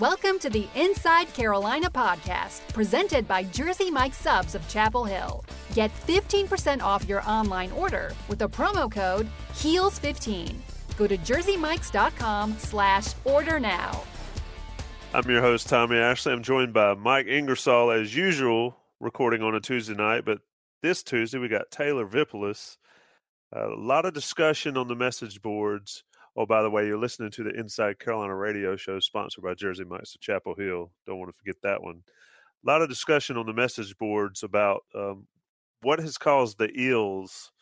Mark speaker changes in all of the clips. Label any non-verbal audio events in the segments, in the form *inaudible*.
Speaker 1: Welcome to the Inside Carolina podcast, presented by Jersey Mike Subs of Chapel Hill. Get 15% off your online order with the promo code HEELS15. Go to jerseymikes.com slash order now.
Speaker 2: I'm your host, Tommy Ashley. I'm joined by Mike Ingersoll, as usual, recording on a Tuesday night. But this Tuesday, we got Taylor Vippolis. a lot of discussion on the message boards Oh, by the way, you're listening to the Inside Carolina radio show sponsored by Jersey Mike's of Chapel Hill. Don't want to forget that one. A lot of discussion on the message boards about um, what has caused the ills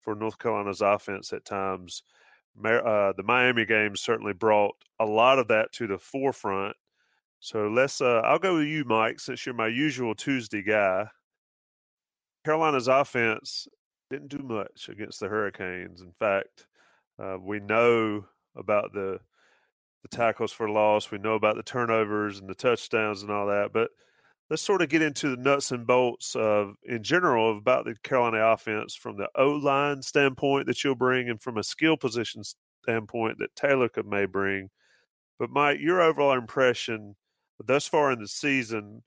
Speaker 2: for North Carolina's offense at times. Uh, the Miami game certainly brought a lot of that to the forefront. So let's. Uh, I'll go with you, Mike, since you're my usual Tuesday guy. Carolina's offense didn't do much against the Hurricanes. In fact, uh, we know about the the tackles for loss. We know about the turnovers and the touchdowns and all that. But let's sort of get into the nuts and bolts of, in general, about the Carolina offense from the O line standpoint that you'll bring, and from a skill position standpoint that Taylor could may bring. But Mike, your overall impression thus far in the season,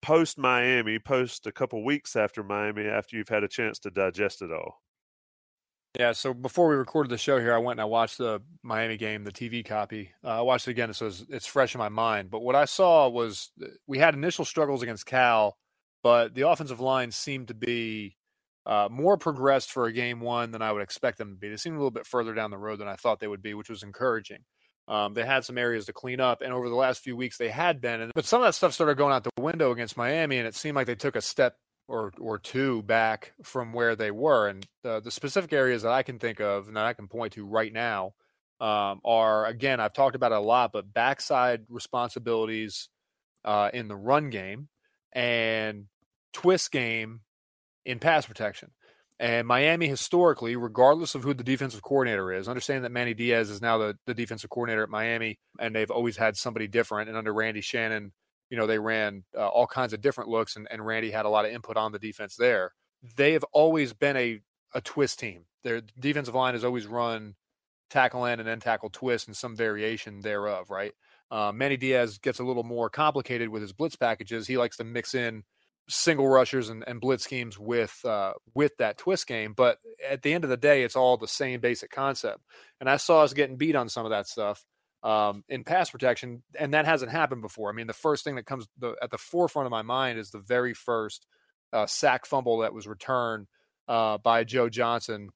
Speaker 2: post Miami, post a couple weeks after Miami, after you've had a chance to digest it all.
Speaker 3: Yeah, so before we recorded the show here, I went and I watched the Miami game, the TV copy. Uh, I watched it again, so it's, it's fresh in my mind. But what I saw was uh, we had initial struggles against Cal, but the offensive line seemed to be uh, more progressed for a game one than I would expect them to be. They seemed a little bit further down the road than I thought they would be, which was encouraging. Um, they had some areas to clean up, and over the last few weeks they had been. And, but some of that stuff started going out the window against Miami, and it seemed like they took a step or or two back from where they were. And the, the specific areas that I can think of and that I can point to right now um, are again I've talked about it a lot, but backside responsibilities uh, in the run game and twist game in pass protection. And Miami historically, regardless of who the defensive coordinator is, understanding that Manny Diaz is now the, the defensive coordinator at Miami, and they've always had somebody different. And under Randy Shannon, you know, they ran uh, all kinds of different looks, and, and Randy had a lot of input on the defense there. They have always been a, a twist team. Their defensive line has always run tackle end and then tackle twist and some variation thereof, right? Uh, Manny Diaz gets a little more complicated with his blitz packages. He likes to mix in single rushers and, and blitz schemes with uh, with that twist game. But at the end of the day, it's all the same basic concept. And I saw us getting beat on some of that stuff um, in pass protection, and that hasn't happened before. I mean, the first thing that comes the, at the forefront of my mind is the very first uh, sack fumble that was returned uh, by Joe Johnson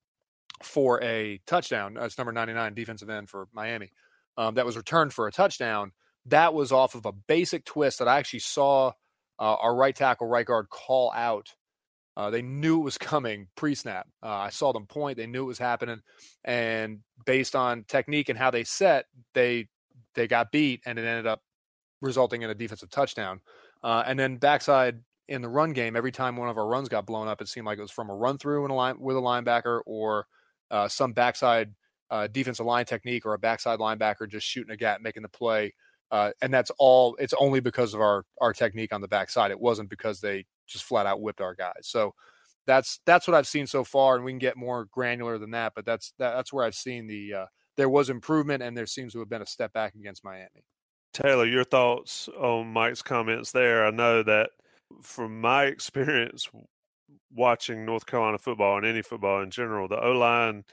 Speaker 3: for a touchdown. That's number 99 defensive end for Miami. Um, that was returned for a touchdown. That was off of a basic twist that I actually saw uh, our right tackle, right guard call out uh, they knew it was coming pre-snap. Uh, I saw them point; they knew it was happening, and based on technique and how they set, they they got beat, and it ended up resulting in a defensive touchdown. Uh, and then backside in the run game, every time one of our runs got blown up, it seemed like it was from a run through in a line with a linebacker or uh, some backside uh, defensive line technique or a backside linebacker just shooting a gap, making the play. Uh, and that's all. It's only because of our our technique on the backside. It wasn't because they just flat out whipped our guys. So that's that's what I've seen so far, and we can get more granular than that. But that's that, that's where I've seen the uh, there was improvement, and there seems to have been a step back against Miami.
Speaker 2: Taylor, your thoughts on Mike's comments there? I know that from my experience watching North Carolina football and any football in general, the O line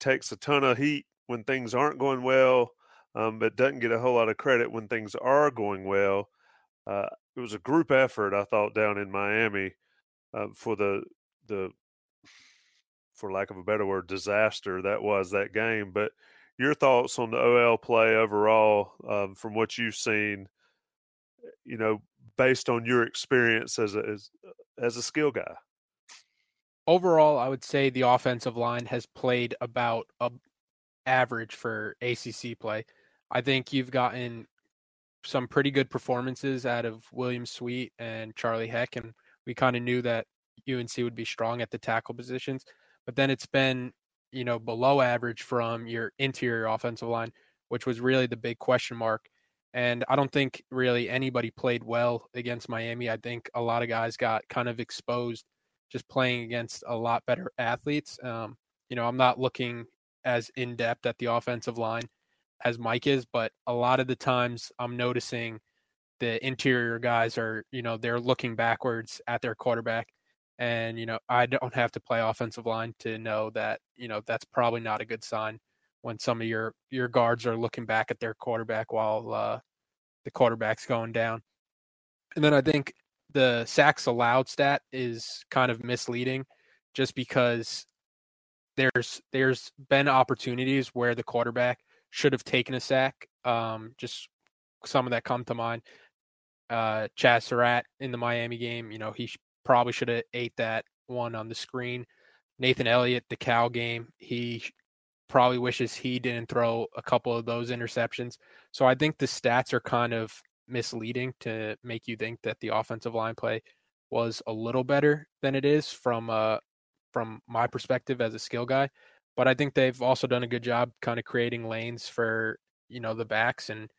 Speaker 2: takes a ton of heat when things aren't going well, um, but doesn't get a whole lot of credit when things are going well. Uh, it was a group effort, I thought, down in Miami uh, for the the for lack of a better word, disaster that was that game. But your thoughts on the OL play overall, um, from what you've seen, you know, based on your experience as a as, as a skill guy.
Speaker 4: Overall, I would say the offensive line has played about a average for ACC play. I think you've gotten some pretty good performances out of William Sweet and Charlie Heck, and we kind of knew that UNC would be strong at the tackle positions. But then it's been, you know, below average from your interior offensive line, which was really the big question mark. And I don't think really anybody played well against Miami. I think a lot of guys got kind of exposed just playing against a lot better athletes. Um, you know, I'm not looking as in depth at the offensive line as Mike is, but a lot of the times I'm noticing the interior guys are, you know, they're looking backwards at their quarterback. And, you know, I don't have to play offensive line to know that, you know, that's probably not a good sign when some of your your guards are looking back at their quarterback while uh, the quarterback's going down. And then I think the sacks allowed stat is kind of misleading just because there's there's been opportunities where the quarterback should have taken a sack. Um, just some of that come to mind. Uh, Chazz Surratt in the Miami game, you know, he sh- probably should have ate that one on the screen. Nathan Elliott, the Cal game, he probably wishes he didn't throw a couple of those interceptions. So I think the stats are kind of misleading to make you think that the offensive line play was a little better than it is from uh from my perspective as a skill guy. But I think they've also done a good job kind of creating lanes for, you know, the backs and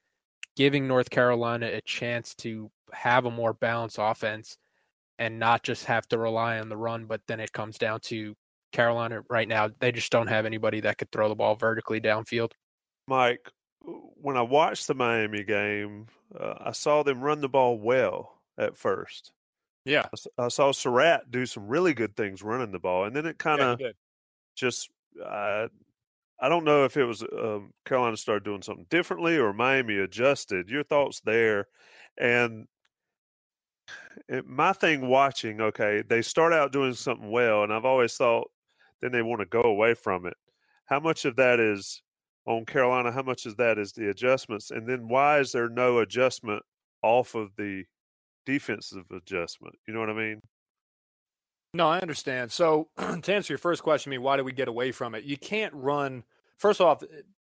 Speaker 4: giving North Carolina a chance to have a more balanced offense and not just have to rely on the run, but then it comes down to Carolina right now, they just don't have anybody that could throw the ball vertically downfield.
Speaker 2: Mike, when I watched the Miami game, uh, I saw them run the ball well at first.
Speaker 3: Yeah.
Speaker 2: I saw Surratt do some really good things running the ball, and then it kind of
Speaker 3: yeah,
Speaker 2: just. Uh, I don't know if it was um, Carolina started doing something differently or Miami adjusted. Your thoughts there, and it, my thing watching. Okay, they start out doing something well, and I've always thought then they want to go away from it. How much of that is on Carolina? How much of that is the adjustments? And then why is there no adjustment off of the defensive adjustment? You know what I mean?
Speaker 3: No, I understand. So *clears throat* to answer your first question, I mean, why do we get away from it? You can't run. First off,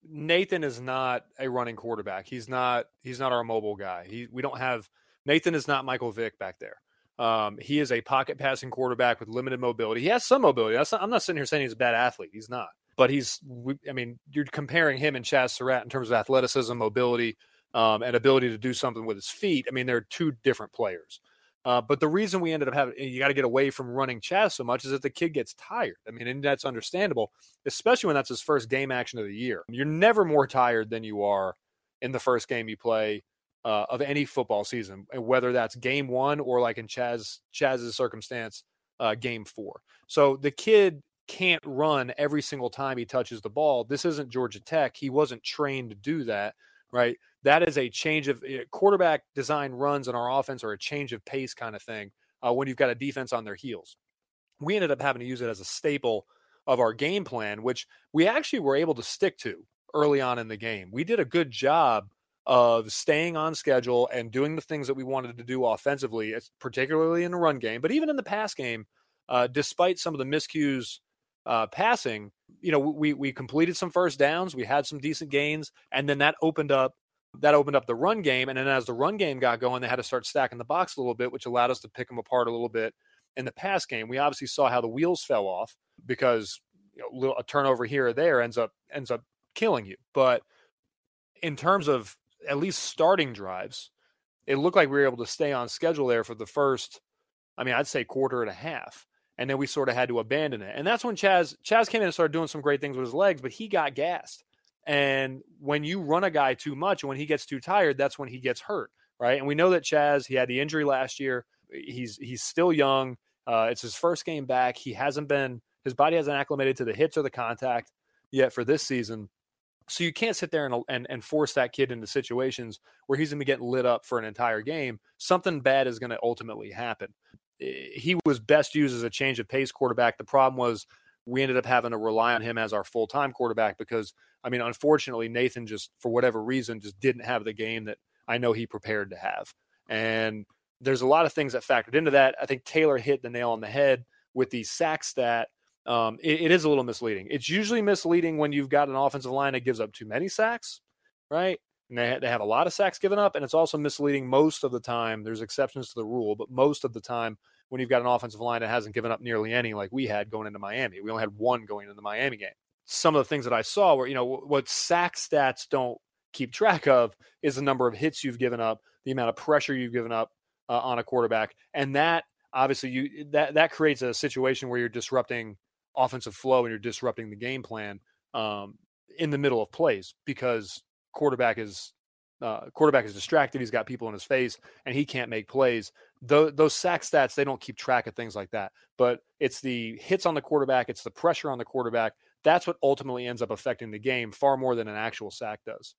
Speaker 3: Nathan is not a running quarterback. He's not. He's not our mobile guy. He. We don't have. Nathan is not Michael Vick back there. Um, he is a pocket passing quarterback with limited mobility. He has some mobility. Not, I'm not sitting here saying he's a bad athlete. He's not. But he's, I mean, you're comparing him and Chazz Surratt in terms of athleticism, mobility, um, and ability to do something with his feet. I mean, they're two different players. Uh, but the reason we ended up having you got to get away from running Chazz so much is that the kid gets tired. I mean, and that's understandable, especially when that's his first game action of the year. You're never more tired than you are in the first game you play uh, of any football season, whether that's game one or like in Chazz Chazz's circumstance, uh, game four. So the kid can't run every single time he touches the ball. This isn't Georgia Tech. He wasn't trained to do that, right? That is a change of eh, quarterback design runs in our offense or a change of pace kind of thing uh, when you've got a defense on their heels. We ended up having to use it as a staple of our game plan, which we actually were able to stick to early on in the game. We did a good job of staying on schedule and doing the things that we wanted to do offensively, particularly in the run game, but even in the pass game, uh, despite some of the miscues uh, passing, you know, we we completed some first downs, we had some decent gains, and then that opened up that opened up the run game. And then as the run game got going, they had to start stacking the box a little bit, which allowed us to pick them apart a little bit in the pass game. We obviously saw how the wheels fell off because you know, a turnover here or there ends up ends up killing you. But in terms of at least starting drives, it looked like we were able to stay on schedule there for the first, I mean, I'd say quarter and a half. And then we sort of had to abandon it. And that's when Chazz Chazz came in and started doing some great things with his legs, but he got gassed. And when you run a guy too much when he gets too tired, that's when he gets hurt, right? And we know that Chazz, he had the injury last year. He's he's still young. Uh, it's his first game back. He hasn't been his body hasn't acclimated to the hits or the contact yet for this season. So you can't sit there and, and, and force that kid into situations where he's going to get lit up for an entire game. Something bad is going to ultimately happen. He was best used as a change of pace quarterback. The problem was we ended up having to rely on him as our full time quarterback because, I mean, unfortunately, Nathan just, for whatever reason, just didn't have the game that I know he prepared to have. And there's a lot of things that factored into that. I think Taylor hit the nail on the head with the sack stat um, it, it is a little misleading. It's usually misleading when you've got an offensive line that gives up too many sacks, right? And they, they have a lot of sacks given up, and it's also misleading most of the time. There's exceptions to the rule, but most of the time when you've got an offensive line that hasn't given up nearly any, like we had going into Miami, we only had one going into the Miami game. Some of the things that I saw were, you know, what sack stats don't keep track of is the number of hits you've given up, the amount of pressure you've given up uh, on a quarterback, and that obviously you that that creates a situation where you're disrupting offensive flow and you're disrupting the game plan um, in the middle of plays because quarterback is uh, quarterback is distracted. He's got people in his face, and he can't make plays. Those, those sack stats they don't keep track of things like that. But it's the hits on the quarterback, it's the pressure on the quarterback. That's what ultimately ends up affecting the game far more than an actual sack does.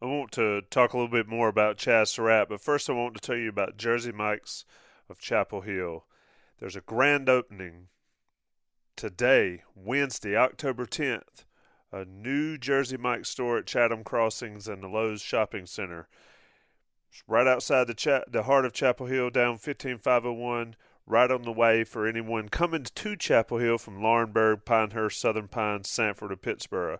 Speaker 2: I want to talk a little bit more about Chazz Surratt, but first I want to tell you about Jersey Mike's of Chapel Hill. There's a grand opening today, Wednesday, October 10th a new Jersey Mike store at Chatham Crossings and the Lowe's Shopping Center. It's right outside the cha- the heart of Chapel Hill, down 15501, right on the way for anyone coming to Chapel Hill from Laurinburg, Pinehurst, Southern Pines, Sanford, or Pittsboro.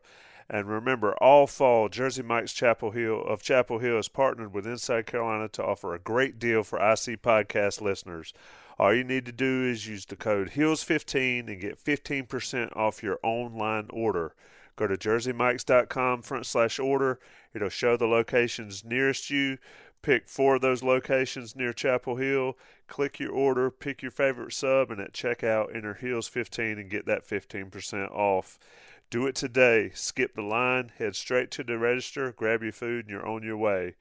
Speaker 2: And remember, all fall, Jersey Mike's Chapel Hill of Chapel Hill has partnered with Inside Carolina to offer a great deal for IC podcast listeners. All you need to do is use the code HILLS15 and get 15% off your online order. Go to jerseymikes.com front slash order. It'll show the locations nearest you. Pick four of those locations near Chapel Hill. Click your order, pick your favorite sub, and at checkout, enter Hills15 and get that 15% off. Do it today. Skip the line, head straight to the register, grab your food, and you're on your way.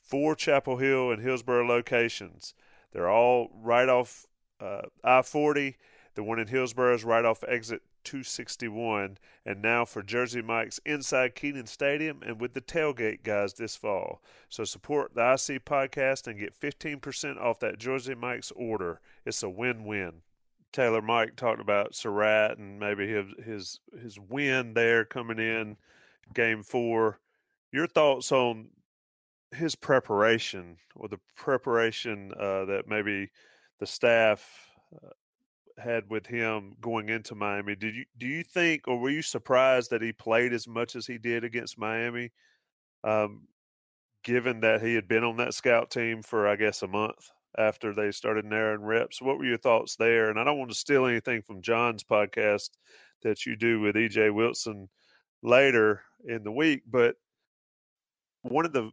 Speaker 2: Four Chapel Hill and Hillsborough locations. They're all right off uh, I 40. The one in Hillsborough is right off exit 261. And now for Jersey Mike's inside Kenan Stadium and with the tailgate guys this fall. So support the IC podcast and get 15% off that Jersey Mike's order. It's a win win. Taylor Mike talked about Surratt and maybe his his his win there coming in game four. Your thoughts on his preparation or the preparation uh, that maybe the staff uh, had with him going into Miami. Did you do you think, or were you surprised that he played as much as he did against Miami? Um, given that he had been on that scout team for I guess a month after they started narrowing reps. What were your thoughts there? And I don't want to steal anything from John's podcast that you do with EJ Wilson later in the week, but one of the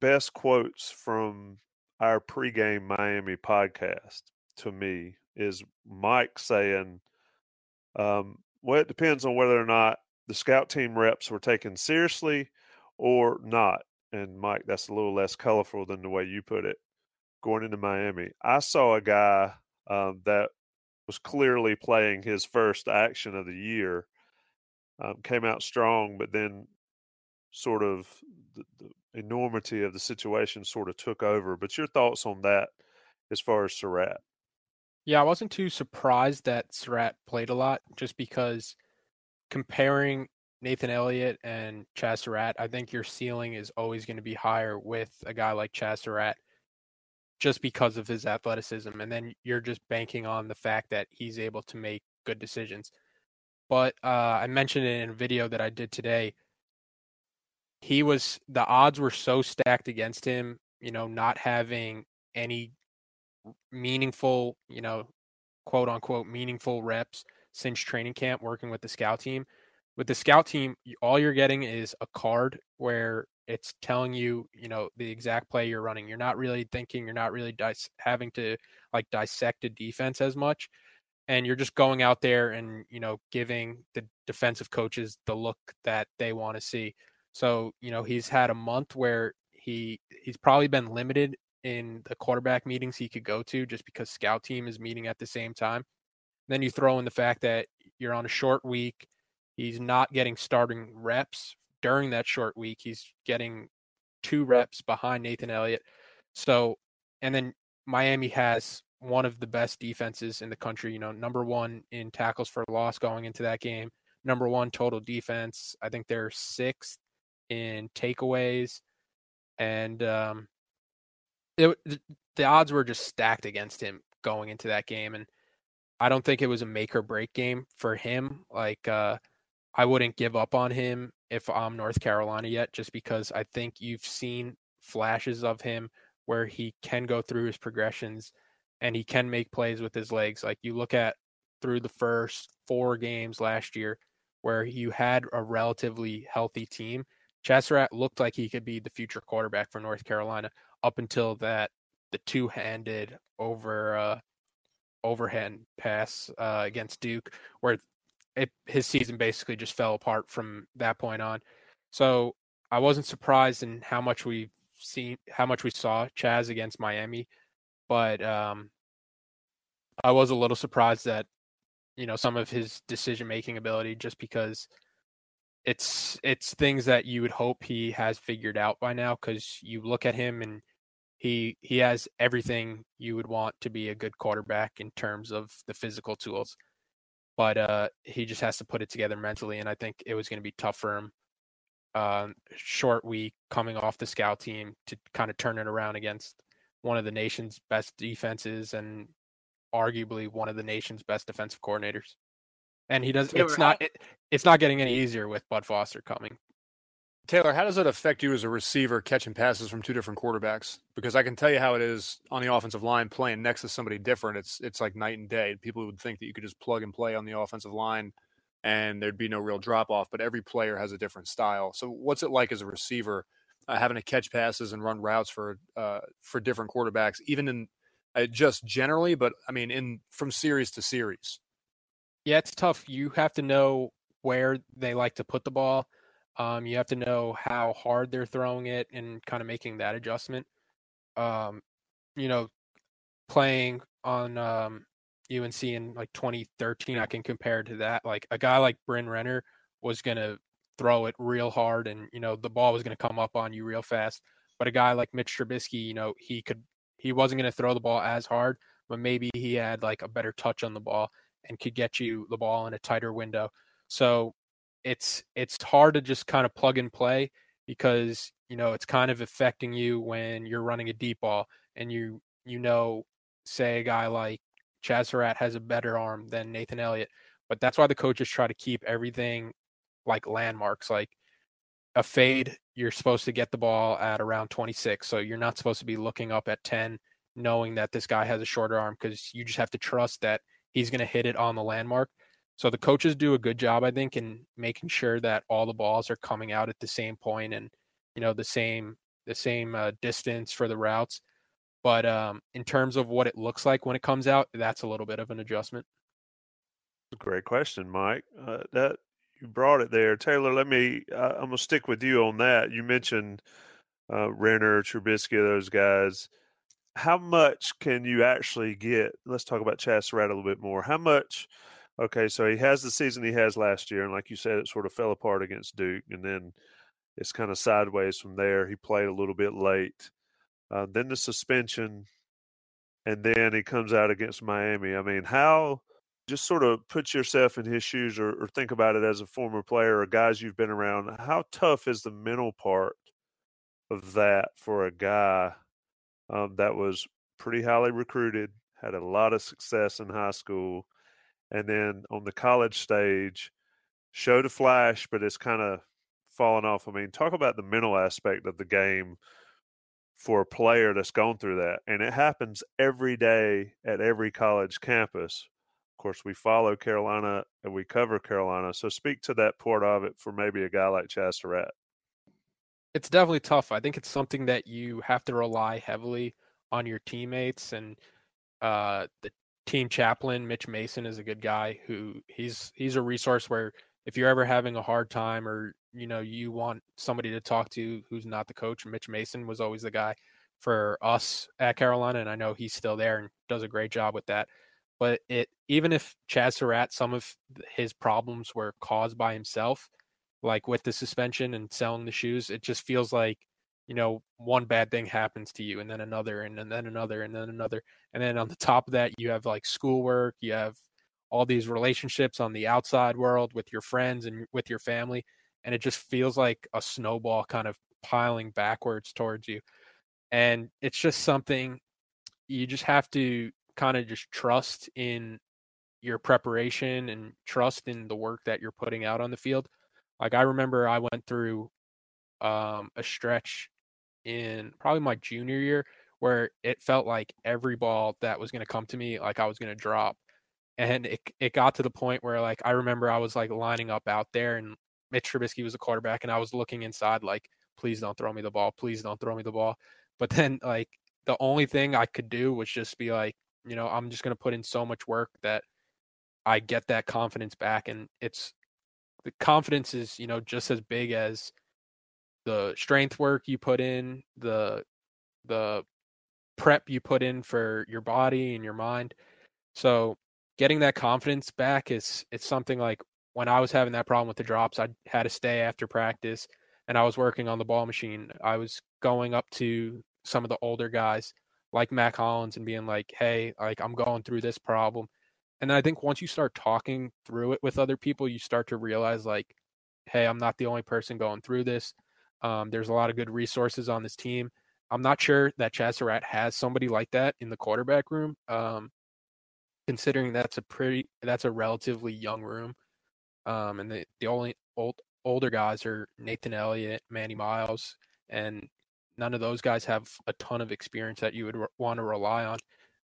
Speaker 2: best quotes from our pregame Miami podcast to me is Mike saying, um, well, it depends on whether or not the scout team reps were taken seriously or not. And Mike, that's a little less colorful than the way you put it. Going into Miami, I saw a guy um, that was clearly playing his first action of the year. Um, came out strong, but then sort of the, the, enormity of the situation sort of took over. But your thoughts on that as far as Surratt?
Speaker 4: Yeah, I wasn't too surprised that Surratt played a lot just because comparing Nathan Elliott and Chazz Surratt, I think your ceiling is always going to be higher with a guy like Chazz Surratt just because of his athleticism. And then you're just banking on the fact that he's able to make good decisions. But uh, I mentioned it in a video that I did today. He was, the odds were so stacked against him, you know, not having any meaningful, you know, quote unquote meaningful reps since training camp working with the scout team. With the scout team, all you're getting is a card where it's telling you, you know, the exact play you're running. You're not really thinking, you're not really dis- having to like dissect a defense as much. And you're just going out there and, you know, giving the defensive coaches the look that they want to see. So, you know, he's had a month where he he's probably been limited in the quarterback meetings he could go to just because scout team is meeting at the same time. Then you throw in the fact that you're on a short week. He's not getting starting reps during that short week. He's getting two reps behind Nathan Elliott. So, and then Miami has one of the best defenses in the country, you know, number one in tackles for loss going into that game, number one total defense. I think they're sixth in takeaways. And um, it, the odds were just stacked against him going into that game, and I don't think it was a make or break game for him. Like uh, I wouldn't give up on him if I'm North Carolina yet, just because I think you've seen flashes of him where he can go through his progressions and he can make plays with his legs. Like you look at through the first four games last year where you had a relatively healthy team. Chazz Surratt looked like he could be the future quarterback for North Carolina up until that the two-handed over uh, overhand pass uh, against Duke, where it, his season basically just fell apart from that point on. So I wasn't surprised in how much we seen how much we saw Chazz against Miami, but um, I was a little surprised that you know some of his decision making ability just because it's it's things that you would hope he has figured out by now because you look at him and he he has everything you would want to be a good quarterback in terms of the physical tools but uh he just has to put it together mentally and i think it was going to be tough for him uh, short week coming off the scout team to kind of turn it around against one of the nation's best defenses and arguably one of the nation's best defensive coordinators. And he does it's not it, it's not getting any easier with bud foster coming
Speaker 3: Taylor, how does it affect you as a receiver catching passes from two different quarterbacks? Because I can tell you how it is on the offensive line playing next to somebody different. It's it's like night and day. People would think that you could just plug and play on the offensive line and there'd be no real drop off, but every player has a different style. So what's it like as a receiver uh, having to catch passes and run routes for uh, for different quarterbacks, even in uh, just generally, but I mean in from series to series?
Speaker 4: Yeah, it's tough. You have to know where they like to put the ball um, you have to know how hard they're throwing it and kind of making that adjustment. Um, you know, playing on um, UNC in like 2013, I can compare to that. Like a guy like Bryn Renner was going to throw it real hard and, you know, the ball was going to come up on you real fast. But a guy like Mitch Trubisky, you know, he could, he wasn't going to throw the ball as hard, but maybe he had like a better touch on the ball and could get you the ball in a tighter window. So it's it's hard to just kind of plug and play because you know it's kind of affecting you when you're running a deep ball and you you know say a guy like Chazz Surratt has a better arm than Nathan Elliott, but that's why the coaches try to keep everything like landmarks like a fade you're supposed to get the ball at around 26 so you're not supposed to be looking up at 10 knowing that this guy has a shorter arm because you just have to trust that he's going to hit it on the landmark so the coaches do a good job, I think, in making sure that all the balls are coming out at the same point and you know the same the same uh, distance for the routes. But um, in terms of what it looks like when it comes out, that's a little bit of an adjustment.
Speaker 2: Great question, Mike. Uh, that you brought it there, Taylor. Let me. Uh, I'm gonna stick with you on that. You mentioned uh, Renner, Trubisky, those guys. How much can you actually get? Let's talk about Chazz Surratt a little bit more. How much? Okay, so he has the season he has last year, and like you said, it sort of fell apart against Duke, and then it's kind of sideways from there. He played a little bit late, uh, then the suspension, and then he comes out against Miami. I mean, how? Just sort of put yourself in his shoes, or, or think about it as a former player or guys you've been around. How tough is the mental part of that for a guy um, that was pretty highly recruited, had a lot of success in high schoul? And then on the college stage showed a flash but it's kind of fallen off. I mean talk about the mental aspect of the game for a player that's gone through that and it happens every day at every college campus. Of course we follow carolina and we cover carolina so speak to that part of it for maybe a guy like chazz Surratt.
Speaker 4: it's definitely tough. I think it's something that you have to rely heavily on your teammates and uh, the team chaplain Mitch Mason is a good guy who he's he's a resource where if you're ever having a hard time or you know you want somebody to talk to who's not the coach Mitch Mason was always the guy for us at Carolina and I know he's still there and does a great job with that. But it even if Chazz Surratt some of his problems were caused by himself like with the suspension and selling the shoes it just feels like you know, one bad thing happens to you and then another and, then another and then another. And then on the top of that, you have like schoolwork, you have all these relationships on the outside world with your friends and with your family. And it just feels like a snowball kind of piling backwards towards you. And it's just something you just have to kind of just trust in your preparation and trust in the work that you're putting out on the field. Like I remember I went through um, a stretch in probably my junior year where it felt like every ball that was going to come to me like I was going to drop. And it it got to the point where like I remember I was like lining up out there and Mitch Trubisky was a quarterback and I was looking inside like please don't throw me the ball, please don't throw me the ball. But then like the only thing I could do was just be like, you know, I'm just going to put in so much work that I get that confidence back and it's the confidence is, you know, just as big as the strength work you put in, the the prep you put in for your body and your mind. So getting that confidence back is it's something like when I was having that problem with the drops, I had to stay after practice and I was working on the ball machine. I was going up to some of the older guys like Mack Hollins and being like, "Hey, like I'm going through this problem." And I think once you start talking through it with other people, you start to realize like, "Hey, I'm not the only person going through this. Um, there's a lot of good resources on this team." I'm not sure that Chazz Surratt has somebody like that in the quarterback room. Um, considering that's a pretty that's a relatively young room. Um, and the, the only old older guys are Nathan Elliott, Manny Miles, and none of those guys have a ton of experience that you would re- want to rely on.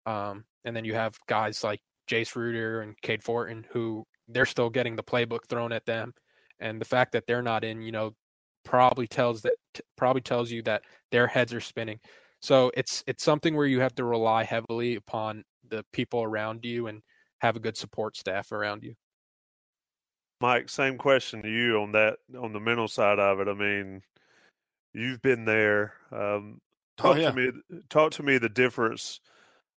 Speaker 4: Um, and then you have guys like Jace Ruder and Cade Fortin who they're still getting the playbook thrown at them, and the fact that they're not in, you know, probably tells that probably tells you that their heads are spinning. So it's it's something where you have to rely heavily upon the people around you and have a good support staff around you.
Speaker 2: Mike, same question to you on that on the mental side of it. I mean, you've been there. Um,
Speaker 3: Oh,
Speaker 2: talk
Speaker 3: yeah.
Speaker 2: to me. Talk to me the difference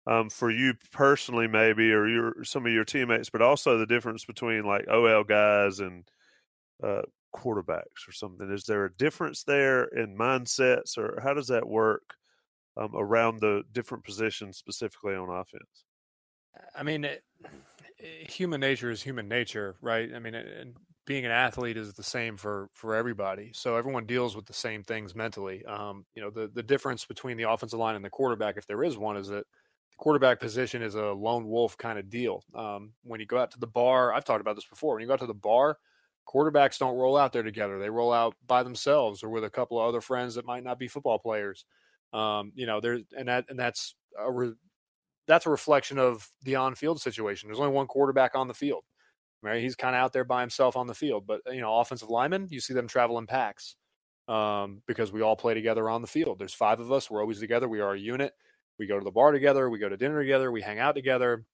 Speaker 2: um, for you personally, maybe, or your some of your teammates, but also the difference between like OL guys and uh, quarterbacks or something. Is there a difference there in mindsets, or how does that work um, around the different positions, specifically on offense?
Speaker 3: I mean, it, human nature is human nature, right? I mean, and being an athlete is the same for for everybody. So everyone deals with the same things mentally. Um, you know, the the difference between the offensive line and the quarterback, if there is one, is that the quarterback position is a lone wolf kind of deal. Um, when you go out to the bar, I've talked about this before. When you go out to the bar, quarterbacks don't roll out there together. They roll out by themselves or with a couple of other friends that might not be football players. Um, you know, there's and that and that's a re, that's a reflection of the on-field situation. There's only one quarterback on the field. Right, he's kind of out there by himself on the field. But you know, offensive linemen, you see them travel in packs um, because we all play together on the field. There's five of us. We're always together. We are a unit. We go to the bar together. We go to dinner together. We hang out together.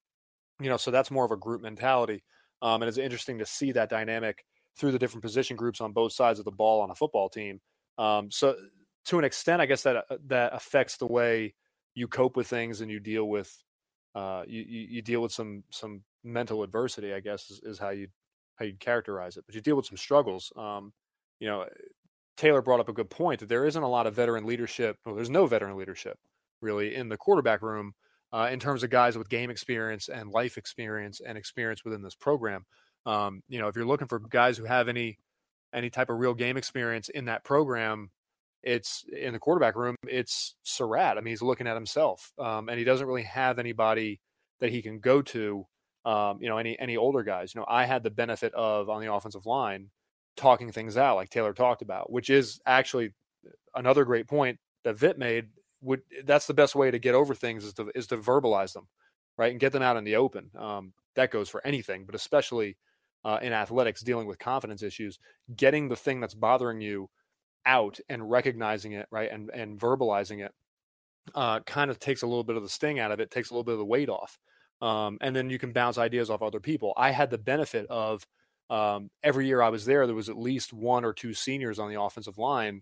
Speaker 3: You know, so that's more of a group mentality. Um, and it's interesting to see that dynamic through the different position groups on both sides of the ball on a football team. Um, so to an extent, I guess that uh, that affects the way you cope with things and you deal with uh, you, you you deal with some some mental adversity. I guess is, is how you how you'd characterize it. But you deal with some struggles. Um, you know, Taylor brought up a good point that there isn't a lot of veteran leadership. Well, there's no veteran leadership really in the quarterback room uh, in terms of guys with game experience and life experience and experience within this program. Um, you know, if you're looking for guys who have any any type of real game experience in that program, it's in the quarterback room. It's Surratt. I mean, he's looking at himself, um, and he doesn't really have anybody that he can go to. Um, you know, any any older guys. You know, I had the benefit of on the offensive line talking things out, like Taylor talked about, which is actually another great point that Vip made. Would that's the best way to get over things is to is to verbalize them, right, and get them out in the open. Um, that goes for anything, but especially uh, in athletics, dealing with confidence issues, getting the thing that's bothering you out and recognizing it, right, and and verbalizing it, uh, kind of takes a little bit of the sting out of it, takes a little bit of the weight off, um, and then you can bounce ideas off other people. I had the benefit of um, every year I was there, there was at least one or two seniors on the offensive line,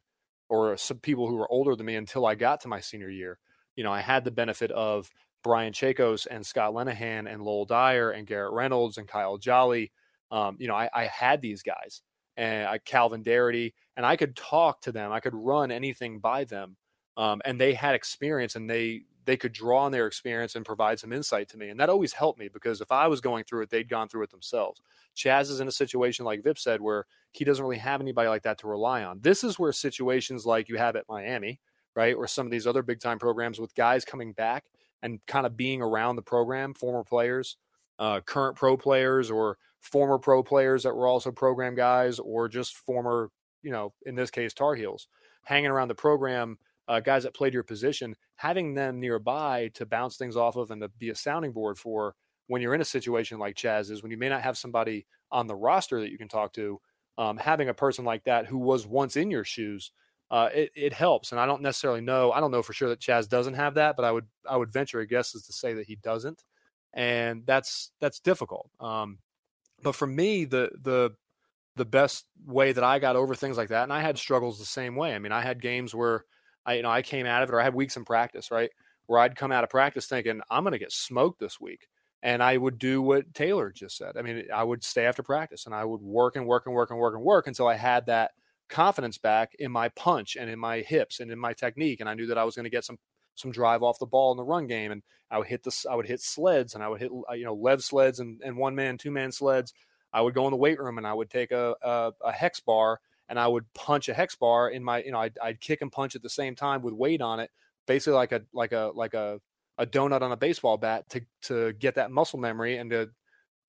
Speaker 3: or some people who were older than me until I got to my senior year. You know, I had the benefit of Brian Chakos and Scott Lenahan and Lowell Dyer and Garrett Reynolds and Kyle Jolly. Um, you know, I, I, had these guys and I, Calvin Darity, and I could talk to them. I could run anything by them, um, and they had experience, and they they could draw on their experience and provide some insight to me, and that always helped me because if I was going through it, they'd gone through it themselves. Chazz is in a situation like Vip said, where he doesn't really have anybody like that to rely on. This is where situations like you have at Miami, right, or some of these other big time programs with guys coming back and kind of being around the program, former players, uh, current pro players, or former pro players that were also program guys, or just former, you know, in this case, Tar Heels, hanging around the program, uh, guys that played your position, having them nearby to bounce things off of and to be a sounding board for when you're in a situation like Chazz is, when you may not have somebody on the roster that you can talk to, um, having a person like that who was once in your shoes uh, it, it helps. And I don't necessarily know. I don't know for sure that Chazz doesn't have that, but I would I would venture a guess is to say that he doesn't, and that's that's difficult. Um, but for me, the the the best way that I got over things like that. And I had struggles the same way. I mean, I had games where I, you know, I came out of it or I had weeks in practice, right? Where I'd come out of practice thinking, I'm going to get smoked this week. And I would do what Taylor just said. I mean, I would stay after practice and I would work and work and work and work and work until I had that confidence back in my punch and in my hips and in my technique. And I knew that I was going to get some some drive off the ball in the run game, and I would hit the I would hit sleds, and I would hit uh, you know lev sleds and, and one man, two man sleds. I would go in the weight room and I would take a, a, a hex bar and I would punch a hex bar in my you know I'd, I'd kick and punch at the same time with weight on it, basically like a like a like a a donut on a baseball bat to to get that muscle memory and to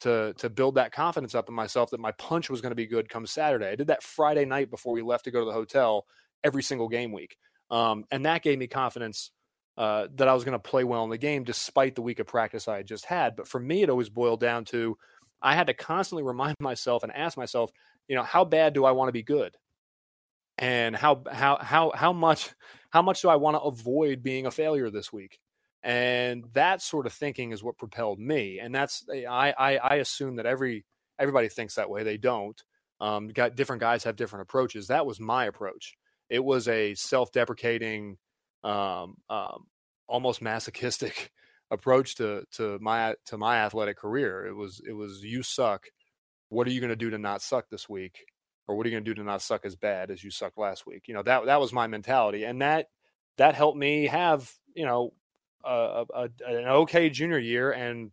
Speaker 3: to to build that confidence up in myself that my punch was going to be good come Saturday. I did that Friday night before we left to go to the hotel every single game week, um, and that gave me confidence uh, that I was going to play well in the game despite the week of practice I had just had. But for me, it always boiled down to I had to constantly *laughs* remind myself and ask myself, you know, how bad do I want to be good? And how how how how much how much do I want to avoid being a failure this week? And that sort of thinking is what propelled me. And that's I I, I assume that every everybody thinks that way. They don't. Um, got different guys have different approaches. That was my approach. It was a self-deprecating um, um, almost masochistic *laughs* approach to to my to my athletic career. It was it was you suck. What are you going to do to not suck this week, or what are you going to do to not suck as bad as you sucked last week? You know that that was my mentality, and that that helped me have you know a, a, an okay junior year and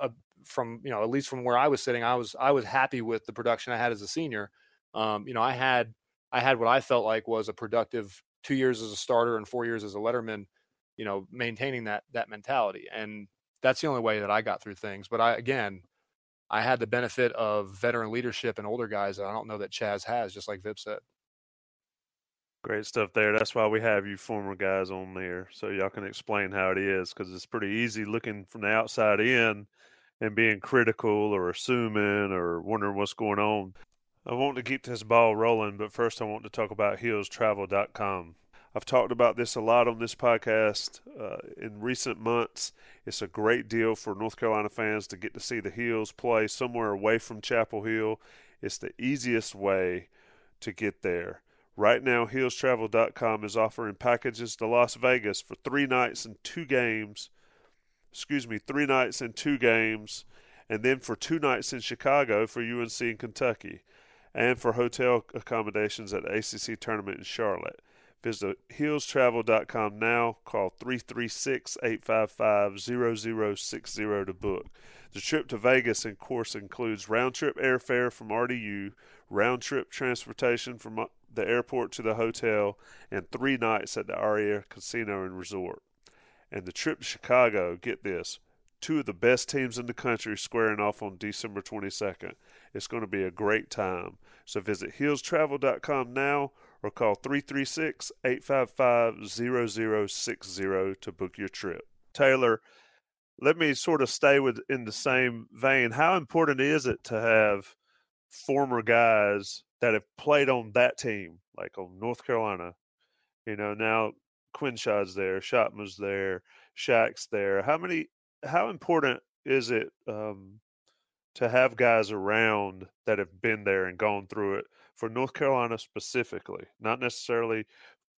Speaker 3: a, from you know at least from where I was sitting, I was I was happy with the production I had as a senior. Um, you know, I had I had what I felt like was a productive two years as a starter and four years as a letterman you know maintaining that that mentality and that's the only way that i got through things but i again i had the benefit of veteran leadership and older guys that i don't know that chazz has just like vip said.
Speaker 2: Great stuff there that's why we have you former guys on there so y'all can explain how it is because it's pretty easy looking from the outside in and being critical or assuming or wondering what's going on I want to keep this ball rolling, but first I want to talk about heelstravel.com. I've talked about this a lot on this podcast uh, in recent months. It's a great deal for North Carolina fans to get to see the Heels play somewhere away from Chapel Hill. It's the easiest way to get there. Right now, heelstravel.com is offering packages to Las Vegas for three nights and two games. Excuse me, three nights and two games, and then for two nights in Chicago for UNC and Kentucky and for hotel accommodations at the ACC tournament in Charlotte. Visit heelstravel.com now. Call 336 855 0060 to book. The trip to Vegas, of course, includes round trip airfare from RDU, round trip transportation from uh, the airport to the hotel, and three nights at the Aria Casino and Resort. And the trip to Chicago, get this, two of the best teams in the country squaring off on December 22nd. It's going to be a great time. So visit heelstravel.com now or call 336 855 0060 to book your trip. Taylor, let me sort of stay with in the same vein. How important is it to have former guys that have played on that team, like on North Carolina? You know, now Quinshad's there, Schoettmer's there, Shaq's there. How many how important is it um, to have guys around that have been there and gone through it for North Carolina specifically, not necessarily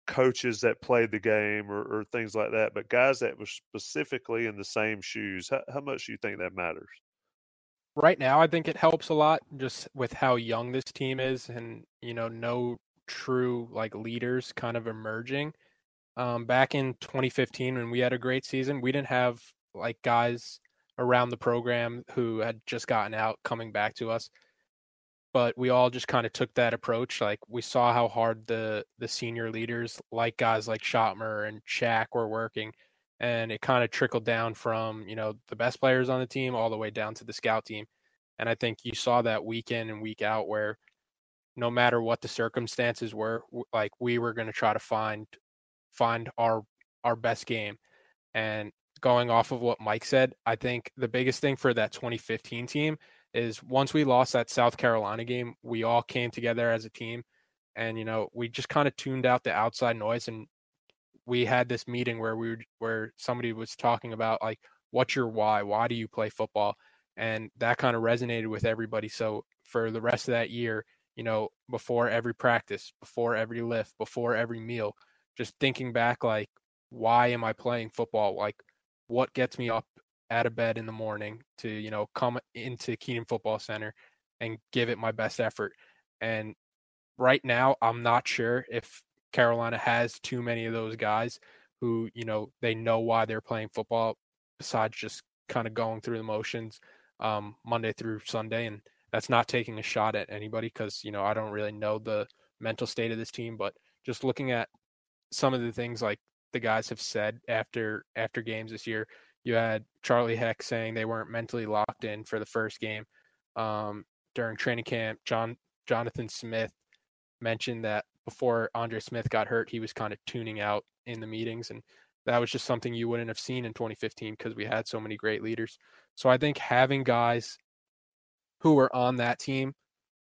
Speaker 2: coaches that played the game or, or things like that, but guys that were specifically in the same shoes. How, how much do you think that matters?
Speaker 4: Right now, I think it helps a lot just with how young this team is and, you know, no true like leaders kind of emerging. Um, back in 2015, when we had a great season, we didn't have like guys around the program who had just gotten out coming back to us but we all just kind of took that approach like we saw how hard the the senior leaders like guys like Schoettmer and Shaq were working and it kind of trickled down from you know the best players on the team all the way down to the scout team and i think you saw that week in and week out where no matter what the circumstances were like we were going to try to find find our our best game and going off of what Mike said, I think the biggest thing for that 2015 team is once we lost that South Carolina game, we all came together as a team and you know, we just kind of tuned out the outside noise and we had this meeting where we were, where somebody was talking about like what's your why? Why do you play football? And that kind of resonated with everybody. So for the rest of that year, you know, before every practice, before every lift, before every meal, just thinking back like why am I playing football? Like what gets me up out of bed in the morning to, you know, come into Kenan Football Center and give it my best effort. And right now, I'm not sure if Carolina has too many of those guys who, you know, they know why they're playing football besides just kind of going through the motions um, Monday through Sunday. And that's not taking a shot at anybody because, you know, I don't really know the mental state of this team, but just looking at some of the things like the guys have said after after games this year. You had Charlie Heck saying they weren't mentally locked in for the first game um, during training camp. John Jonathan Smith mentioned that before Andre Smith got hurt, he was kind of tuning out in the meetings, and that was just something you wouldn't have seen in 2015 because we had so many great leaders. So I think having guys who were on that team,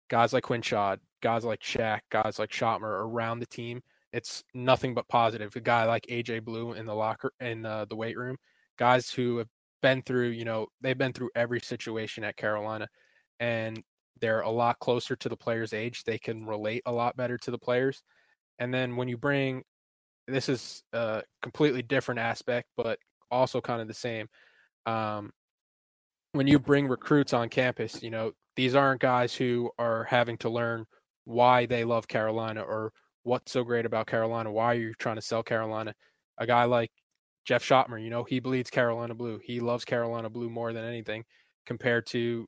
Speaker 4: guys like Quinshad, guys like Shaq, guys like Schoettmer around the team it's nothing but positive. A guy like AJ Blue in the locker in uh, the weight room, guys who have been through, you know, they've been through every situation at Carolina, and they're a lot closer to the players' age. They can relate a lot better to the players. And then when you bring, this is a completely different aspect, but also kind of the same. Um, when you bring recruits on campus, you know, these aren't guys who are having to learn why they love Carolina or what's so great about Carolina? Why are you trying to sell Carolina? A guy like Jeff Schoettmer, you know, he bleeds Carolina blue. He loves Carolina blue more than anything compared to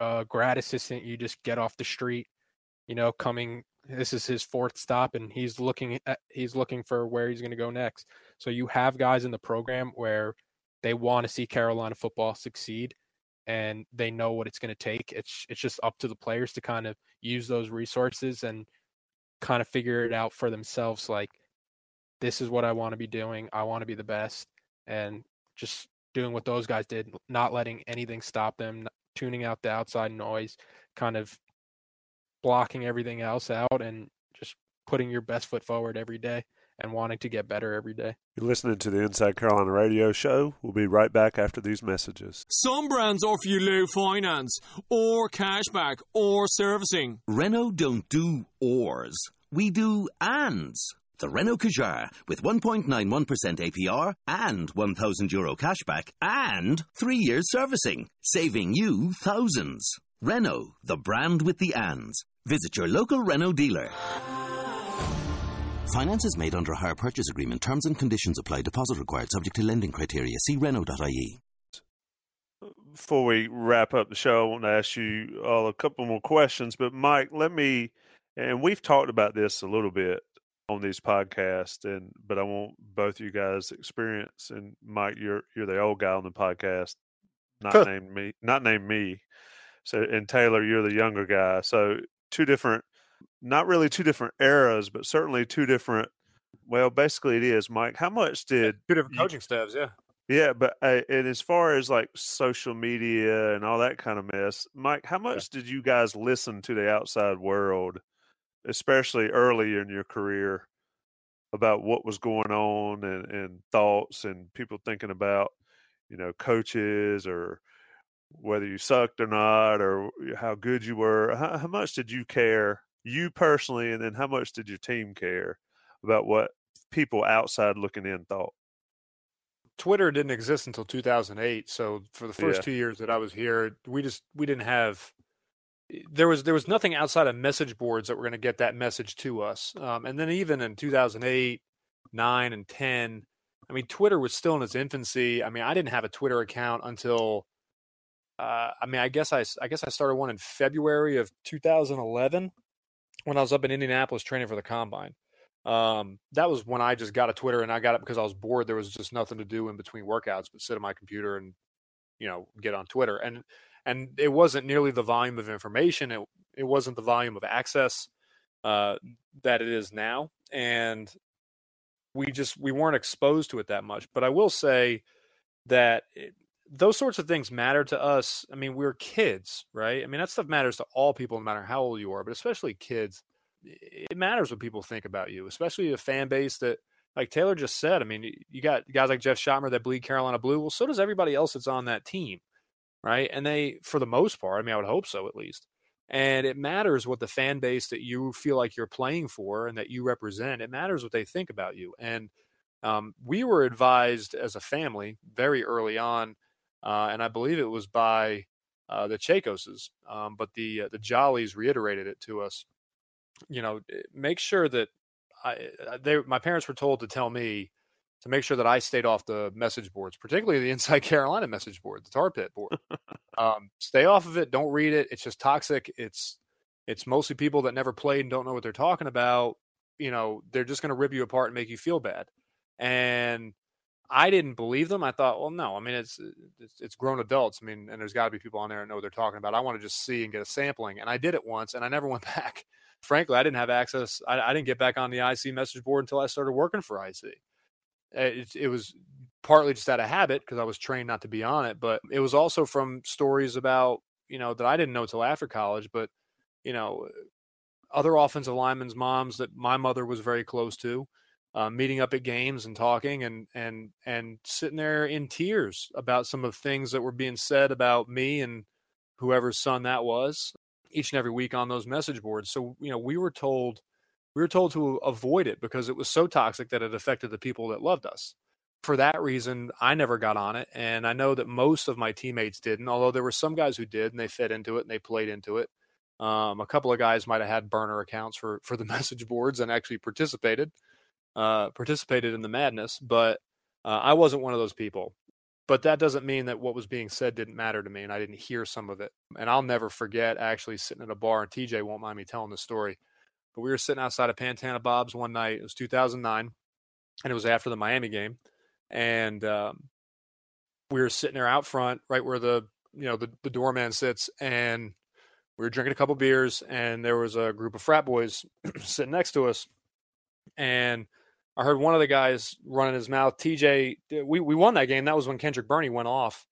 Speaker 4: a grad assistant you just get off the street, you know, coming this is his fourth stop and he's looking at he's looking for where he's going to go next. So you have guys in the program where they want to see Carolina football succeed and they know what it's going to take. It's it's just up to the players to kind of use those resources and kind of figure it out for themselves like this is what I want to be doing. I want to be the best and just doing what those guys did, not letting anything stop them, tuning out the outside noise, kind of blocking everything else out and just putting your best foot forward every day and wanting to get better every day.
Speaker 2: You're listening to the Inside Carolina Radio Show. We'll be right back after these messages.
Speaker 5: Some brands offer you low finance, or cashback, or servicing.
Speaker 6: Renault don't do ors. We do ands. The Renault Kadjar with 1.91% APR and 1,000 euro cashback and three years servicing, saving you thousands. Renault, the brand with the ands. Visit your local Renault dealer. Finance is made under a hire purchase agreement. Terms and conditions apply. Deposit required. Subject to lending criteria. See Renault.ie.
Speaker 2: Before we wrap up the show, I want to ask you all a couple more questions. But Mike, let me, and we've talked about this a little bit on these podcasts, and but I want both you guys' experience. And Mike, you're you're the old guy on the podcast, not named me, not named me. So, and Taylor, you're the younger guy. So, two different not really two different eras, but certainly two different. Well, basically, it is Mike. How much did
Speaker 3: two different coaching staffs? Yeah,
Speaker 2: yeah, but uh, and as far as like social media and all that kind of mess, Mike, how much yeah. did you guys listen to the outside world, especially early in your career, about what was going on and, and thoughts and people thinking about, you know, coaches or whether you sucked or not or how good you were? How, how much did you care you personally, and then how much did your team care about what people outside looking in thought?
Speaker 3: Twitter didn't exist until 2008. So for the first yeah. two years that I was here, we just we didn't have eh, there was there was nothing outside of message boards that were going to get that message to us. Um, and then even in 2008, nine, and 10, I mean, Twitter was still in its infancy. I mean, I didn't have a Twitter account until uh, I mean, I guess I I guess I started one in February of 2011 when I was up in Indianapolis training for the combine. Um, that was when I just got a Twitter and I got it because I was bored. There was just nothing to do in between workouts but sit on my computer and, you know, get on Twitter. And and it wasn't nearly the volume of information. It it wasn't the volume of access uh, that it is now. And we just we weren't exposed to it that much. But I will say that it, those sorts of things matter to us. I mean, we're kids, right? I mean, that stuff matters to all people, no matter how old you are, but especially kids. It matters what people think about you, especially a fan base that, like Taylor just said. I mean, you got guys like Jeff Schoettmer that bleed Carolina blue. Well, so does everybody else that's on that team, right? And they, for the most part, I mean, I would hope so at least. And it matters what the fan base that you feel like you're playing for and that you represent, it matters what they think about you. And um, we were advised as a family very early on, uh, and I believe it was by uh, the Chacoses, um, but the uh, the Jollies reiterated it to us. You know, eh, make sure that I, uh, they, my parents were told to tell me to make sure that I stayed off the message boards, particularly the *laughs* Inside Carolina message board, the Tar Pit board. um, stay off of it. Don't read it. It's just toxic. It's it's mostly people that never played and don't know what they're talking about. You know, they're just going to rip you apart and make you feel bad. And I didn't believe them. I thought, well, no. I mean, it's uh, it's, it's grown adults. I mean, and there's got to be people on there that know what they're talking about. I want to just see and get a sampling. And I did it once, and I never *laughs* went back. Frankly, I didn't have access. I, I didn't get back on the IC message board until I started working for IC. Eh, it, it was partly just out of habit because I was trained not to be on it, but it was also from stories about you know that I didn't know until after college. But you know, other offensive linemen's moms that my mother was very close to uh, meeting up at games and talking and and and sitting there in tears about some of the things that were being said about me and whoever's son that was each and every week on those message boards. So you know we were told we were told to avoid it because it was so toxic that it affected the people that loved us. For that reason, I never got on it, and I know that most of my teammates didn't. Although there were some guys who did, and they fit into it and they played into it. Um, a couple of guys might have had burner accounts for for the *laughs* message boards and actually participated uh, participated in the madness, but uh, I wasn't one of those people. But that doesn't mean that what was being said didn't matter to me, and I didn't hear some of it. And I'll never forget actually sitting at a bar, and TJ won't mind me telling the story. But we were sitting outside of Pantana Bob's one night. It was 2009, and it was after the Miami game, and um, we were sitting there out front, right where the you know the, the doorman sits, and we were drinking a couple beers, and there was a group of frat boys *clears throat* sitting next to us, and I heard one of the guys running his mouth. TJ, we, we won that game. That was when Kendrick Burney went off.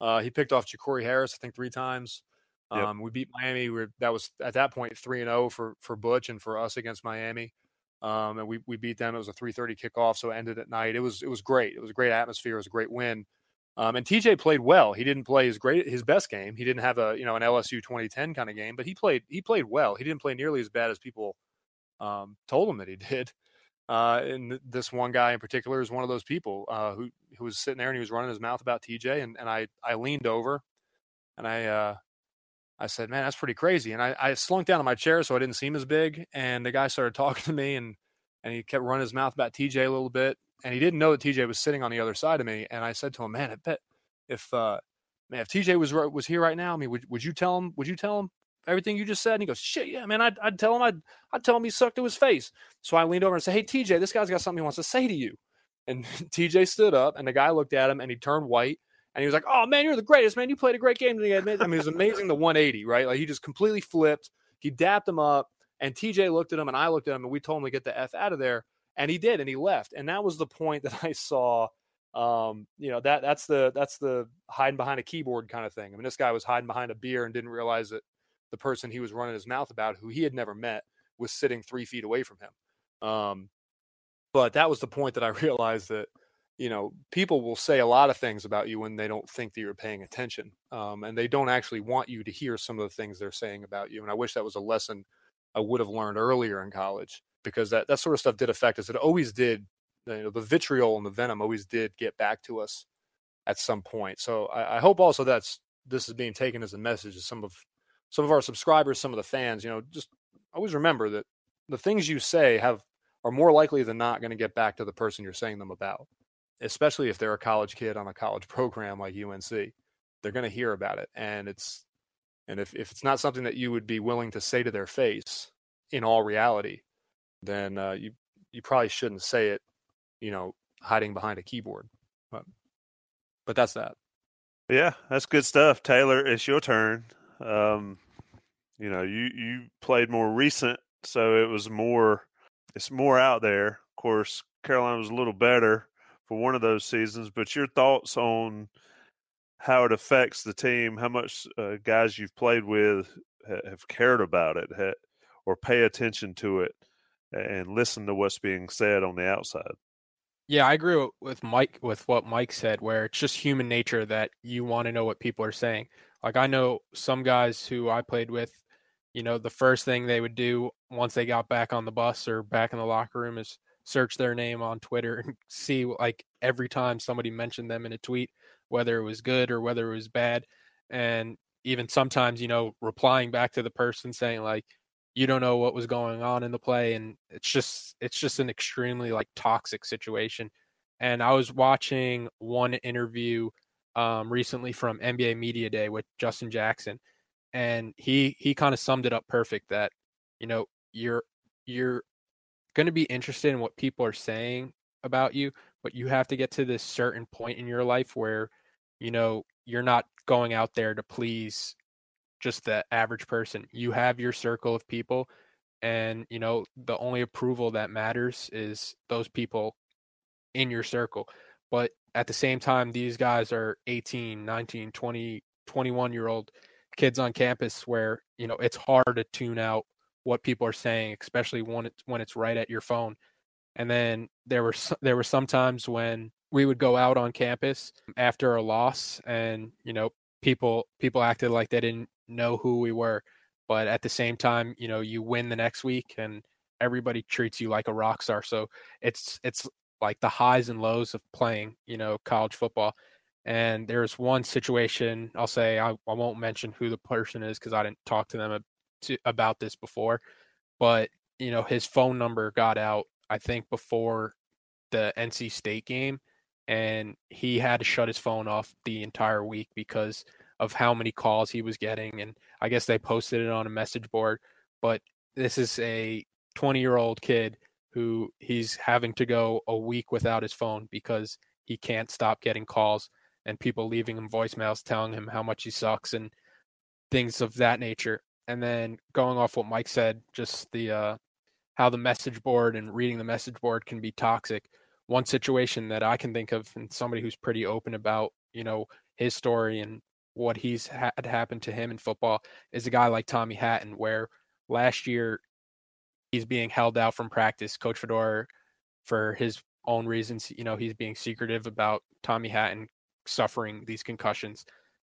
Speaker 3: Uh, he picked off Jacory Harris, I think, three times. Um, yep. We beat Miami. We that was at that point three and zero oh for for Butch and for us against Miami. Um, and we we beat them. It was a three thirty kickoff, so it ended at night. It was it was great. It was a great atmosphere. It was a great win. Um, and TJ played well. He didn't play his great his best game. He didn't have a you know an LSU 2010 kind of game, but he played he played well. He didn't play nearly as bad as people um, told him that he *laughs* did. Uh, and this one guy in particular is one of those people uh, who who was sitting there and he was running his mouth about TJ, and, and I I leaned over, and I uh, I said, man, that's pretty crazy, and I, I slunk down in my chair so I didn't seem as big, and the guy started *laughs* talking to me, and and he kept running his mouth about TJ a little bit, and he didn't know that TJ was sitting on the other side of me, and I said to him, man, I bet if uh, man if TJ was was here right now, I mean, would would you tell him? Would you tell him everything you just said? And he goes, shit, yeah, man. I'd, I'd tell him, I'd, I'd tell him he sucked to his face. So I leaned over and said, hey, TJ, this guy's got something he wants to say to you. And *laughs* TJ stood up and the guy looked at him and he turned white and he was like, oh, man, you're the greatest, man. You played a great game today. I mean, it was amazing the 180, right? Like he just completely flipped. He dapped him up and TJ looked at him and I looked at him and we told him to get the F out of there. And he did, and he left. And that was the point *laughs* that I saw um, you know that that's the that's the hiding behind a keyboard kind of thing. I mean, this guy was hiding behind a beer and didn't realize that the person he was running his mouth about, who he had never met, was sitting three feet away from him. Um, but that was the point that I *laughs* realized that you know people will say a lot of things about you when they don't think that you're paying attention, um, and they don't actually want you to hear some of the things they're saying about you. And I wish that was a lesson I would have learned earlier in college because that that sort of stuff did affect us. It always did. You know, the vitriol and the venom always did get back to us at some point. So I, I hope also that's this is being taken as a message to some of some of our subscribers, some of the fans, you know, just always remember that the things you say have are more likely than not going to get back to the person you're saying them about, especially if they're a college kid on a college *laughs* program like UNC. They're going to hear about it. And it's and if, if it's not something that you would be willing to say to their face in all reality, then uh, you you probably shouldn't say it, you know, hiding behind a keyboard. But but that's that.
Speaker 2: Yeah, that's good stuff. Taylor, it's your turn. Um, you know, you you played more recent, so it was more. It's more out there. Of course, Carolina was a little better for one of those seasons. But your thoughts on how it affects the team, how much uh, guys you've played with have cared about it, or pay attention to it, and listen to what's being said on the outside.
Speaker 4: Yeah, I agree with Mike with what Mike said, where it's just human nature that you want to know what people are saying. Like I know some guys who I played with, you know, the first thing they would do once they got back on the bus or back in the locker room is search their name on Twitter and *laughs* see like every time somebody mentioned them in a tweet, whether it was good or whether it was bad. And even sometimes, you know, replying back to the person saying like, you don't know what was going on in the play. And it's just, it's just an extremely like toxic situation. And I was watching one interview um, recently from NBA Media Day with Justin Jackson, and he he kind of summed it up perfect that you know you're you're going to be interested in what people are saying about you, but you have to get to this certain point in your life where you know you're not going out there to please just the average person. You have your circle of people and you know the only approval that matters is those people in your circle. But at the same time, these guys are 18, 19, 20, 21 year old kids on campus where, you know, it's hard to tune out what people are saying, especially when it's, when it's right at your phone. And then there were, there were some times when we would go out on campus after a loss and, you know, people, people acted like they didn't know who we were. But at the same time, you know, you win the next week and everybody treats you like a rock star. So it's, it's like the highs and lows of playing, you know, college football. And there's one situation, I'll say, I, I won't mention who the person is because I didn't talk to them to, about this before, but, you know, his phone number got out, I think, before the NC State game. And he had to shut his phone off the entire week because of how many calls he was getting. And I guess they posted it on a message board. But this is a 20 year old kid who he's having to go a week without his phone because he can't stop getting calls and people leaving him voicemails telling him how much he sucks and things of that nature. And then going off what Mike said, just the uh, how the message board and reading the message board can be toxic. One situation that I can think of, and somebody who's pretty open about, you know, his story and what he's had happened to him in football, is a guy like Tommy Hatton, where last year he's being held out from practice. Coach Fedora, for his own reasons, you know, he's being secretive about Tommy Hatton suffering these concussions.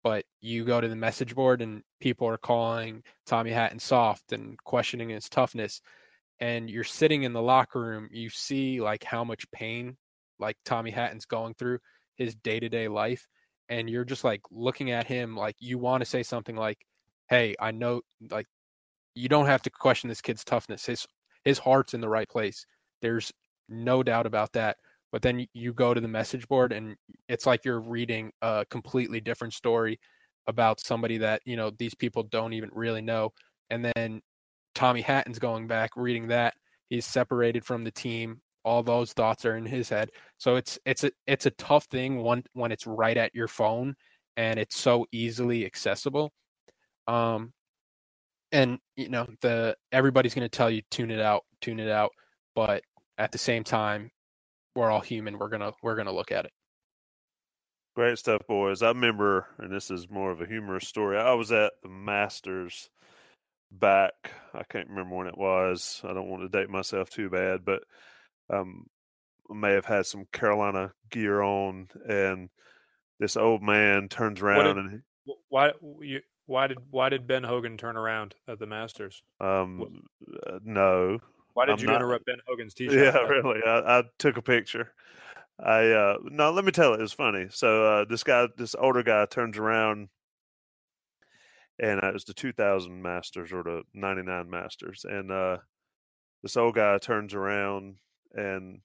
Speaker 4: But you go to the message board and people are calling Tommy Hatton soft and questioning his toughness. And you're sitting in the locker room, you see like how much pain like Tommy Hatton's going through his day to day life. And you're just like looking at him like you want to say something like, Hey, I know like you don't have to question this kid's toughness. His his heart's in the right place. There's no doubt about that. But then you go to the message board and it's like you're reading a completely different story about somebody that, you know, these people don't even really know. And then Tommy Hatton's going back reading that. He's separated from the team. All those thoughts are in his head. So it's it's a it's a tough thing when when it's right at your phone and it's so easily accessible. Um and you know the everybody's going to tell you tune it out tune it out but at the same time we're all human we're going to we're going to look at it.
Speaker 2: Great stuff boys. I remember and this is more of a humorous story i was at the masters back i can't remember when it was i don't want to date myself too bad but um may have had some carolina gear on and this old man turns around
Speaker 3: did,
Speaker 2: and
Speaker 3: why you why did why did Ben Hogan turn around at the Masters?
Speaker 2: Um, uh, no.
Speaker 3: Why did
Speaker 2: I'm
Speaker 3: you
Speaker 2: not,
Speaker 3: interrupt Ben Hogan's *laughs* t-shirt?
Speaker 2: Yeah, really. I, I, took a picture. I uh no, let me tell it. It was funny. So uh, this guy, this older guy, turns around, and uh, it was the 2000 Masters or the 99 Masters, and uh, this old guy turns around and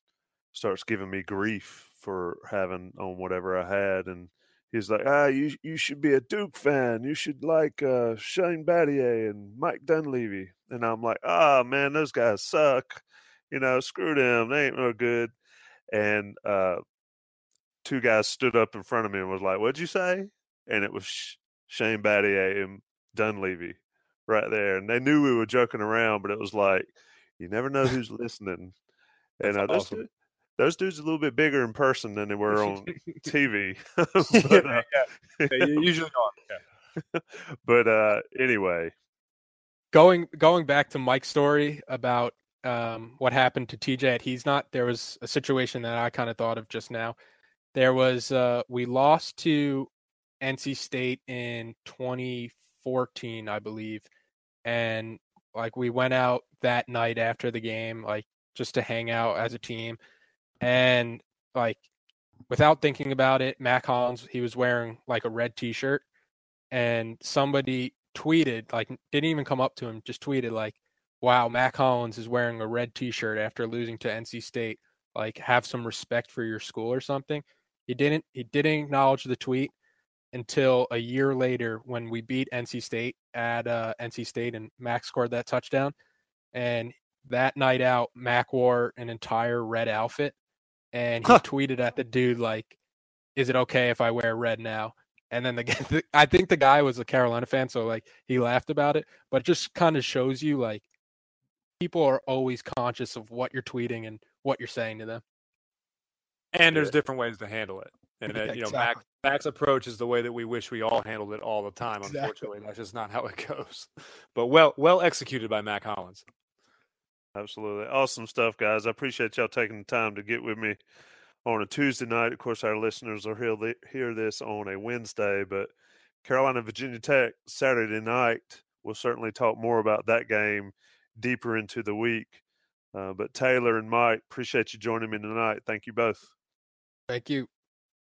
Speaker 2: starts giving me grief for having on whatever I had, and he's like, ah, you you should be a Duke fan. You should like uh, Shane Battier and Mike Dunleavy. And I'm like, ah, oh, man, those guys suck. You know, screw them. They ain't no good. And uh, two guys stood up in front of me and was like, what'd you say? And it was Shane Battier and Dunleavy right there. And they knew we were joking around, but it was like, you never know who's listening. And uh, awesome those dudes are a little bit bigger in person than they *laughs* were on TV. *laughs* *laughs* but, uh,
Speaker 3: yeah, yeah. usually
Speaker 2: are. Yeah. but uh, anyway,
Speaker 4: going going back to Mike's story about um, what happened to TJ at He's Not, there was a situation that I kind of thought of just now. There was uh, we lost to NC State in 2014, I believe, and like we went out that night after the game, like just to hang out as a team, and like without thinking about it, Mack Hollins he was wearing like a red T-shirt, and somebody tweeted like didn't even come up to him, just tweeted like, "Wow, Mack Hollins is wearing a red T-shirt after losing to NC State. Like, have some respect for your school or something." He didn't. He didn't acknowledge the tweet until a year later when we beat NC State at uh, NC State and Mack scored that touchdown. And that night out, Mack wore an entire red outfit, and he tweeted at the dude like, "Is it okay if I wear red now?" And then *laughs* the I think the guy was a Carolina fan, so like he laughed about it. But it just kind of shows you like people are always conscious of what you're tweeting and what you're saying to them.
Speaker 3: And there's different ways to handle it. And uh, *laughs* you know, Mack, Mack's approach is the way that we wish we all handled it all the time. Unfortunately, exactly. that's just not how it *laughs* goes. But well, well executed by Mack Hollins.
Speaker 2: Absolutely, awesome stuff, guys. I appreciate y'all taking the time to get with me on a Tuesday night. Of course, our listeners will hear hear this on a Wednesday, but Carolina Virginia Tech Saturday night. We'll certainly talk more about that game deeper into the week. Uh, but Taylor and Mike, appreciate you joining me tonight. Thank you both.
Speaker 4: Thank you.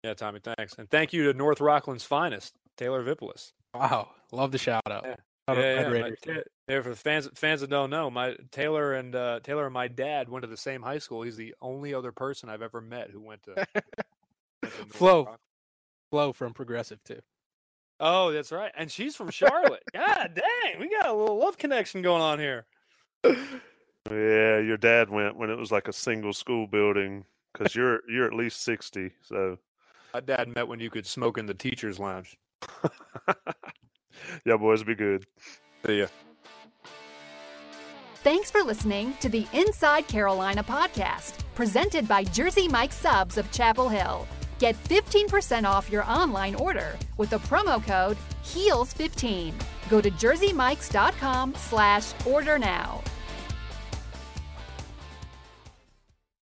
Speaker 3: Yeah, Tommy, thanks. And thank you to North Rockland's finest, Taylor Vippolis.
Speaker 4: Wow. Love the shout out.
Speaker 3: Yeah. Yeah, yeah, my, yeah, for the fans fans that don't know, my Taylor and uh, Taylor and my dad went to the same high school. He's the only other person I've ever met who went to, *laughs*
Speaker 4: went to Flo, Flo from Progressive too.
Speaker 3: Oh, that's right, and she's from Charlotte. God dang, we got a little love connection going on here. *laughs*
Speaker 2: Yeah, your dad went when it was like a single school building because you're you're at least sixty. So
Speaker 3: my dad met when you could smoke in the teachers' lounge. *laughs* *laughs*
Speaker 2: yeah, boys, be good.
Speaker 3: See ya.
Speaker 1: Thanks for listening to the Inside Carolina podcast, presented by Jersey Mike Subs of Chapel Hill. Get 15% off your online order with the promo code HEELS15. Go to jerseymikes.com slash order now.